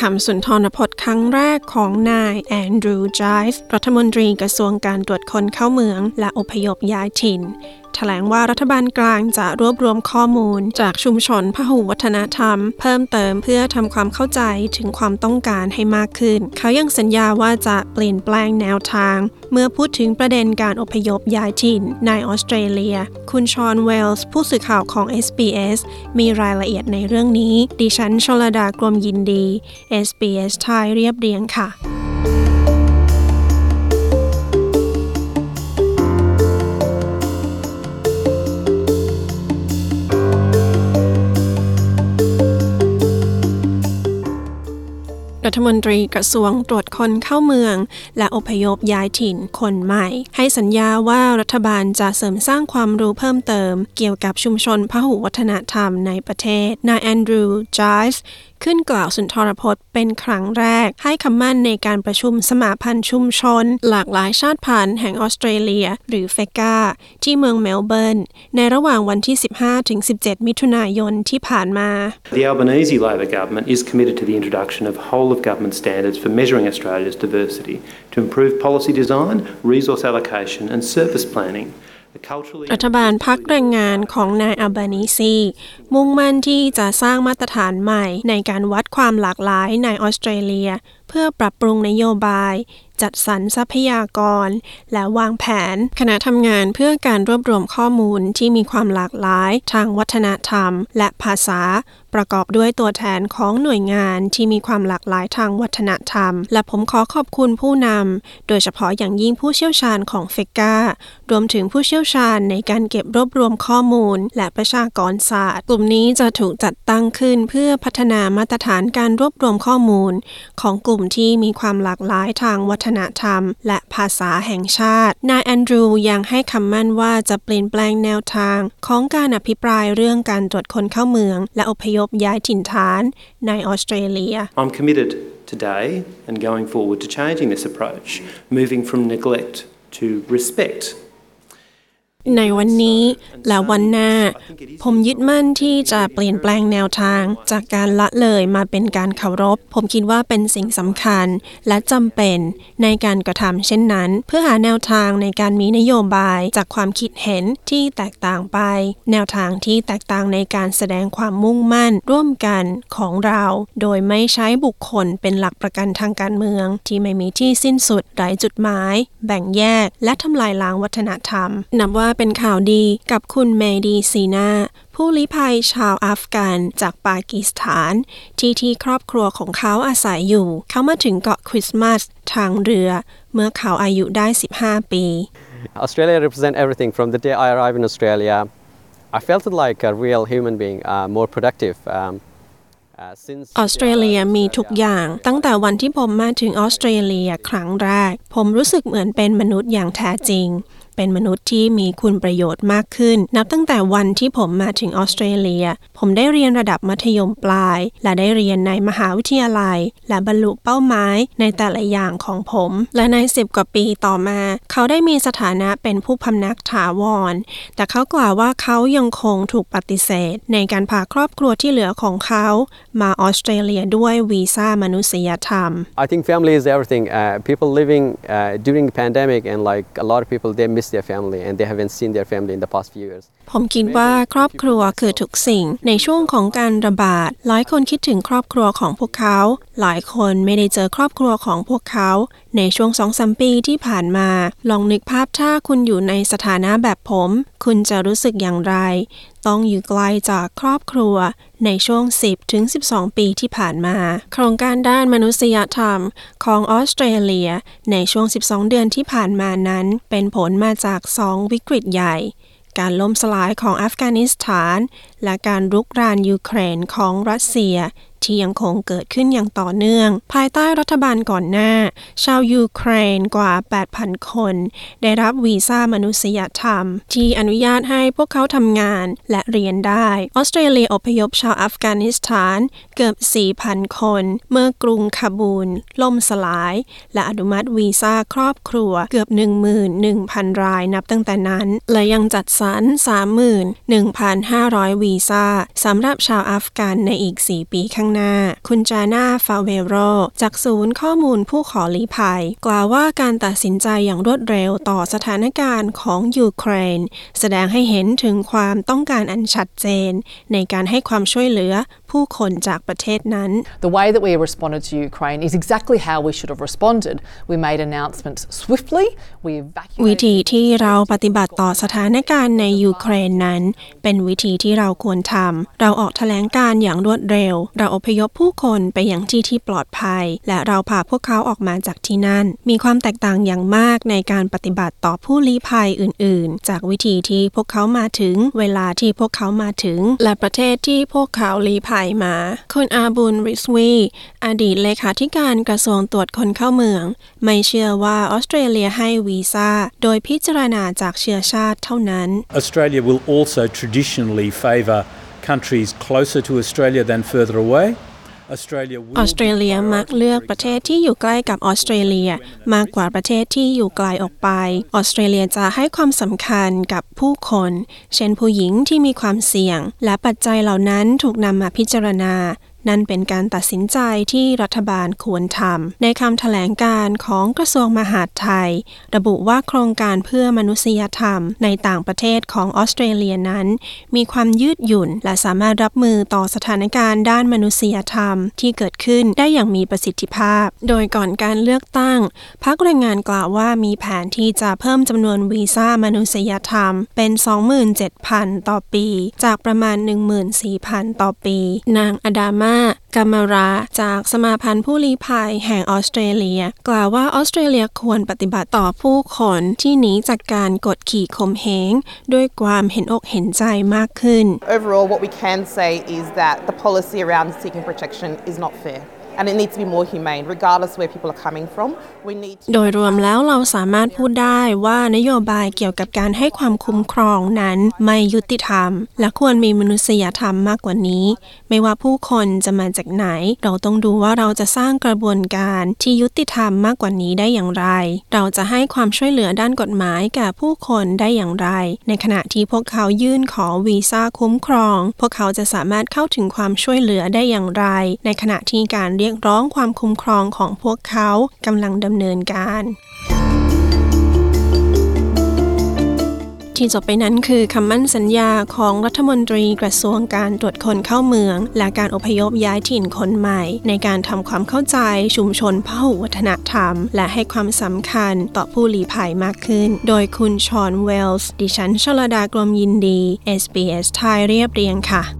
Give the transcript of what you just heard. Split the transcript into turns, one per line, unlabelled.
คำสุนทรพจน์ครั้งแรกของนายแอนดรูว์ไจฟ์รัฐมนตรีกระทรวงการตรวจคนเข้าเมืองและอพยพย้ายถิ่นแถลงว่ารัฐบาลกลางจะรวบรวมข้อมูล จากชุมชนพหุวัฒนธรรม เพิ่มเติมเพื่อทำความเข้าใจถึงความต้องการให้มากขึ้น เขายังสัญญาว่าจะเปลี่ยนแปลงแนวทาง เมื่อพูดถึงประเด็นการอพยพย้ายถิ่นในออสเตรเลีย คุณชอนเวลส์ผู้สื่อข่าวของ SBS มีรายละเอียดในเรื่องนี้ ดิฉันชลดากรมยินดี SBS ไทยเรียบเรียงค่ะ รัฐมนตรีกระทรวงตรวจคนเข้าเมือง และอพยพย้ายถิ่นคนใหม่ ให้สัญญาว่ารัฐบาลจะเสริมสร้างความรู้เพิ่มเติม เกี่ยวกับชุมชนพหุวัฒนธรรมในประเทศนายแอนดรูว์จายส์ ขึ้นกล่าวสุนทรพจน์เป็นครั้งแรก ให้คำมั่นในการประชุมสมาพันธ์ชุมชน หลากหลายชาติพันธุ์แห่งออสเตรเลีย หรือเฟกาที่เมืองเมลเบิร์น ในระหว่างวันที่ 15-17 มิถุนายนที่ผ่านมา
The Albanese Labor government is committed to the introduction of whole of government standards for measuring Australia's diversity to improve policy design, resource allocation, and service planning.
รัฐบาลพักแรงงานของนายอัลบานิซี มุ่งมั่นที่จะสร้างมาตรฐานใหม่ในการวัดความหลากหลายในออสเตรเลีย เพื่อปรับปรุงนโยบาย จัดสรรทรัพยากร และวางแผน คณะทำงานเพื่อการรวบรวมข้อมูลที่มีความหลากหลาย ทางวัฒนธรรม และภาษา ประกอบด้วยตัวแทนของหน่วยงานที่มีความหลากหลายทางวัฒนธรรม และผมขอขอบคุณผู้นำโดยเฉพาะอย่างยิ่งผู้เชี่ยวชาญของเฟการวมถึงผู้เชี่ยวชาญในการเก็บรวบรวมข้อมูล และประชากรศาสตร์ กลุ่มนี้จะถูกจัดตั้งขึ้นเพื่อพัฒนามาตรฐานการรวบรวมข้อมูล ของกลุ่มที่มีความหลากหลายทางวัฒนธรรม และภาษาแห่งชาติ นายแอนดรูยังให้คำมั่นว่าจะเปลี่ยนแปลงแนวทาง ของการอภิปรายเรื่องการตรวจคนเข้าเมือง และอพยพย้ายถิ่นฐานในออสเตรเลีย
I'm committed today and going forward to changing this approach, moving from neglect to respect.
ในวันนี้และวันหน้า ผมยึดมั่นที่จะเปลี่ยนแปลงแนวทาง จากการละเลยมาเป็นการเคารพ ผมคิดว่าเป็นสิ่งสำคัญ และจำเป็นในการกระทำเช่นนั้น เพื่อหาแนวทางในการมีนโยบายจากความคิดเห็นที่แตกต่างไป แนวทางที่แตกต่างในการแสดงความมุ่งมั่นร่วมกันของเรา โดยไม่ใช้บุคคลเป็นหลักประกันทางการเมือง ที่ไม่มีที่สิ้นสุดไร้จุดหมาย แบ่งแยก และทำลายล้างวัฒนธรรมนับว่าเป็นข่าวดีกับคุณเมดีซีนาผู้ลี้ภัยชาวอัฟกันจากปากีสถาน ที่ที่ครอบครัวของเขาอาศัยอยู่ เขามาถึงเกาะคริสต์มาสทางเรือ เมื่อเขาอายุได้ 15 ปี
Australia represents everything from the day I arrived in Australia. I felt like a real human being, uh, more productive. Um, uh, since
ออสเตรเลียมีทุกอย่าง ตั้งแต่วันที่ผมมาถึงออสเตรเลียครั้งแรก ผมรู้สึกเหมือนเป็นมนุษย์อย่างแท้จริง เป็นมนุษย์ที่มีคุณประโยชน์มากขึ้น นับตั้งแต่วันที่ผมมาถึงออสเตรเลีย ผมได้เรียนระดับมัธยมปลาย และได้เรียนในมหาวิทยาลัย และบรรลุเป้าหมายในแต่ละอย่างของผม และใน 10 กว่าปีต่อมา เขาได้มีสถานะเป็นผู้พำนักถาวร แต่เขากล่าวว่าเขายังคงถูกปฏิเสธ ในการพาครอบครัวที่เหลือของเขา มาออสเตรเลียด้วยวีซ่ามนุษยธรรม
I think family is everything. Uh, people living uh, during pandemic, and like a lot of people, they miss their family and they haven't seen their family in the past few years.
ผมคิดว่าครอบครัวคือทุกสิ่ง ในช่วงของการระบาด หลายคนคิดถึงครอบครัวของพวกเขา หลายคนไม่ได้เจอครอบครัวของพวกเขา ในช่วงสองสมปีที่ผ่านมา ลองนึกภาพถ้าคุณอยู่ในสถานะแบบผม คุณจะรู้สึกอย่างไร ต้องอยู่ไกลจากครอบครัว ในช่วง 10ถึง12 ปีที่ผ่านมา โครงการด้านมนุษยธรรมของออสเตรเลีย ในช่วง 12 เดือนที่ผ่านมานั้น เป็นผลมาจาก 2 วิกฤตใหญ่ การล่มสลายของอัฟกานิสถาน และการรุกรานยูเครนของรัสเซีย ที่ยังคงเกิดขึ้นอย่างต่อเนื่อง ภายใต้รัฐบาลก่อนหน้า ชาวยูเครนกว่า 8,000 คน ได้รับวีซ่ามนุษยธรรม ที่อนุญาตให้พวกเขาทำงานและเรียนได้ ออสเตรเลียอพยพชาวอัฟกานิสถานเกือบ 4,000 คน เมื่อกรุงคาบูล ล่มสลาย และอนุมัติวีซ่าครอบครัวเกือบ 11,000 รายนับตั้งแต่นั้น และยังจัดสรร31,500 วีซ่าสำหรับชาวอัฟกันในอีก 4 ปีข้างหน้า คุณจาน่าฟาเวโรจากศูนย์ข้อมูลผู้ขอลี้ภัย กล่าวว่าการตัดสินใจอย่างรวดเร็วต่อสถานการณ์ของยูเครน แสดงให้เห็นถึงความต้องการอันชัดเจน ในการให้ความช่วยเหลือ ผู้คนจากประเทศนั้น
The way that we responded to Ukraine is exactly how we should have responded. We made announcements swiftly. We
วิ
evacuated.
ธีที่เราปฏิบัติต่อสถานการณ์ในยูเครนนั้น เป็นวิธีที่เราควรทำเราออกแถลงการอย่างรวดเร็ว เราอพยพผู้คนไปยังที่ที่ปลอดภัย และเราพาพวกเขาออกมาจากที่นั่น มีความแตกต่างอย่างมากในการปฏิบัติต่อผู้ลี้ภัยอื่น ๆ จากวิธีที่พวกเขามาถึง เวลาที่พวกเขามาถึง และประเทศที่พวกเขาลี้ภัยมา คุณอาบุญริสวีอดีตเลขาธิการกระทรวงตรวจคนเข้าเมือง ไม่เชื่อว่าออสเตรเลียให้วีซ่า โดยพิจารณาจากเชื้อชาติเท่านั้น
Australia will also traditionally favour countries closer to Australia than further away. Australia
อ
will
อสเตรเลียมักเลือกประเทศที่อยู่ใกล้กับออสเตรเลีย มากกว่าประเทศที่อยู่ไกลออกไป ออสเตรเลียจะให้ความสำคัญกับผู้คน เช่นผู้หญิงที่มีความเสี่ยง และปัจจัยเหล่านั้นถูกนำมาพิจารณา นั่นเป็นการตัดสินใจที่รัฐบาลควรทำในคำแถลงการของกระทรวงมหาดไทย ระบุว่าโครงการเพื่อมนุษยธรรมในต่างประเทศของออสเตรเลียนั้น มีความยืดหยุ่น และสามารถรับมือต่อสถานการณ์ด้านมนุษยธรรมที่เกิดขึ้นได้อย่างมีประสิทธิภาพ โดยก่อนการเลือกตั้งพรรคแรงงานกล่าวว่ามีแผนที่จะเพิ่มจำนวนวีซ่ามนุษยธรรมเป็น 27,000 ต่อปี จากประมาณ 14,000 ต่อปี นางอดามาากัมมาราจากสมาพันธ์ผู้ลี้ภัยแห่งออสเตรเลีย กล่าวว่าออสเตรเลียควรปฏิบัติต่อผู้คนที่หนีจากการกดขี่ข่มเหงด้วยความเห็นอกเห็นใจมากขึ้น
Overall, what we can say is that the policy around seeking protection is not fair and it needs to be more humane, regardless where people are coming from. We need
โดยรวมแล้วเราสามารถพูดได้ว่านโยบายเกี่ยวกับการให้ความคุ้มครองนั้นไม่ยุติธรรม และควรมีมนุษยธรรมมากกว่านี้ ไม่ว่าผู้คนจะมาจากไหน เราต้องดูว่าเราจะสร้างกระบวนการที่ยุติธรรมมากกว่านี้ได้อย่างไร เราจะให้ความช่วยเหลือด้านกฎหมายแก่ผู้คนได้อย่างไร ในขณะที่พวกเขายื่นขอวีซ่าคุ้มครอง พวกเขาจะสามารถเข้าถึงความช่วยเหลือได้อย่างไร ในขณะที่การเรียกรียกร้องความคุ้มครองของพวกเขากำลังดำเนินการที่จบไปนั้นคือคำมั่นสัญญาของรัฐมนตรีกระทรวงการตรวจคนเข้าเมือง และการอพยพย้ายถิ่นคนใหม่ ในการทำความเข้าใจชุมชนพหุวัฒนธรรม และให้ความสำคัญต่อผู้ลี้ภัยมากขึ้น โดยคุณชอนเวลส์ ดิฉันชลดากรมยินดี SBS ไทยเรียบเรียงค่ะ